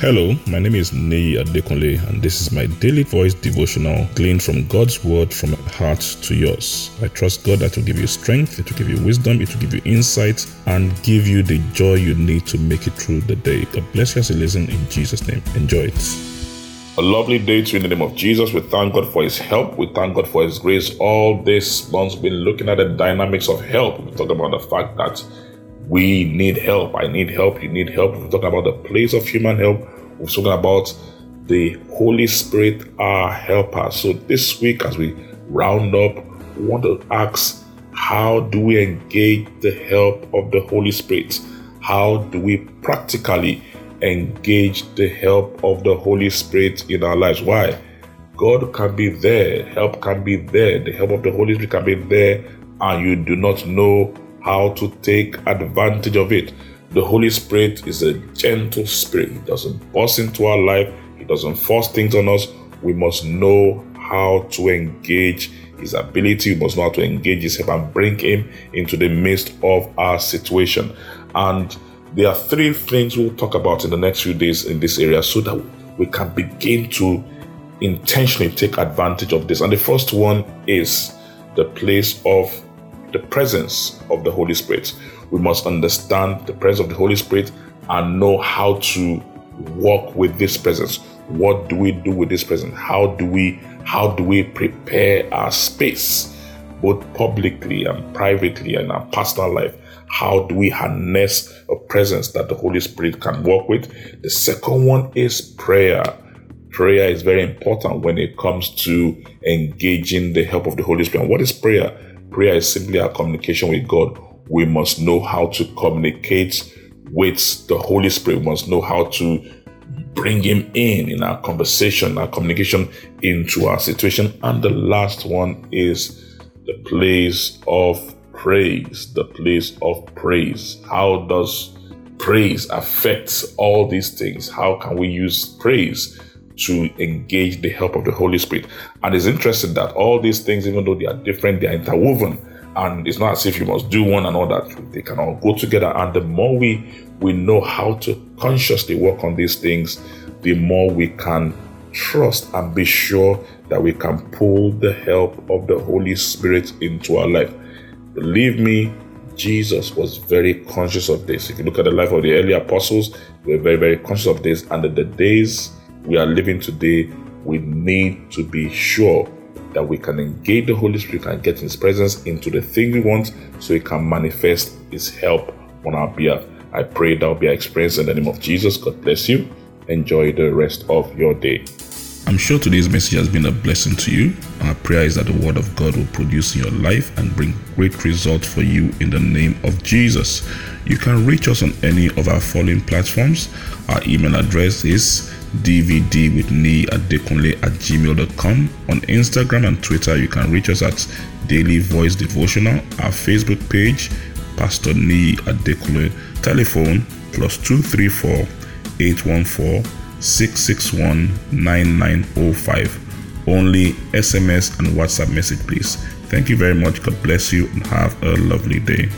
Hello, my name is Nei Adekunle, and this is my daily voice devotional gleaned from God's word from my heart to yours. I trust God that will give you strength, it will give you wisdom, it will give you insight, and give you the joy you need to make it through the day. God bless you as you listen in Jesus' name. Enjoy it. A lovely day to you in the name of Jesus. We thank God for His help. We thank God for His grace. All this month's been looking at the dynamics of help. We talk about the fact that we need help. I need help. You need help. We're talking about the place of human help. We're talking about the Holy Spirit, our helper. So this week, as we round up, we want to ask how do we engage the help of the Holy Spirit? How do we practically engage the help of the Holy Spirit in our lives? Why? God can be there, help can be there, the help of the Holy Spirit can be there, and you do not know how to take advantage of it. The Holy Spirit is a gentle spirit. He doesn't burst into our life, He doesn't force things on us. We must know how to engage His ability. We must know how to engage His help and bring Him into the midst of our situation. And there are three things we'll talk about in the next few days in this area so that we can begin to intentionally take advantage of this. And the first one is the place of the presence of the Holy Spirit. We must understand the presence of the Holy Spirit and know how to walk with this presence. What do we do with this presence? How do we how do we prepare our space both publicly and privately in our personal life? How do we harness a presence that the Holy Spirit can work with? The second one is prayer. Prayer is very important when it comes to engaging the help of the Holy Spirit. And what is prayer? Prayer is simply our communication with God. We must know how to communicate with the Holy Spirit. We must know how to bring Him in in our conversation, our communication into our situation. And the last one is the place of praise. The place of praise. How does praise affect all these things? How can we use praise? To engage the help of the Holy Spirit. And it's interesting that all these things, even though they are different, they are interwoven. And it's not as if you must do one and all that. They can all go together. And the more we we know how to consciously work on these things, the more we can trust and be sure that we can pull the help of the Holy Spirit into our life. Believe me, Jesus was very conscious of this. If you look at the life of the early apostles, they were very, very conscious of this. And the days we are living today, we need to be sure that we can engage the Holy Spirit and get His presence into the thing we want so He can manifest His help on our behalf. I pray that will be experienced in the name of Jesus. God bless you. Enjoy the rest of your day. I'm sure today's message has been a blessing to you. Our prayer is that the Word of God will produce in your life and bring great results for you in the name of Jesus. You can reach us on any of our following platforms. Our email address is dvd with me at dekunle at gmail.com. On Instagram and Twitter, you can reach us at Daily Voice Devotional. Our Facebook page, Pastor Nee Adekunle. Telephone plus 234 814 661 9905. Only SMS and WhatsApp message, please. Thank you very much. God bless you and have a lovely day.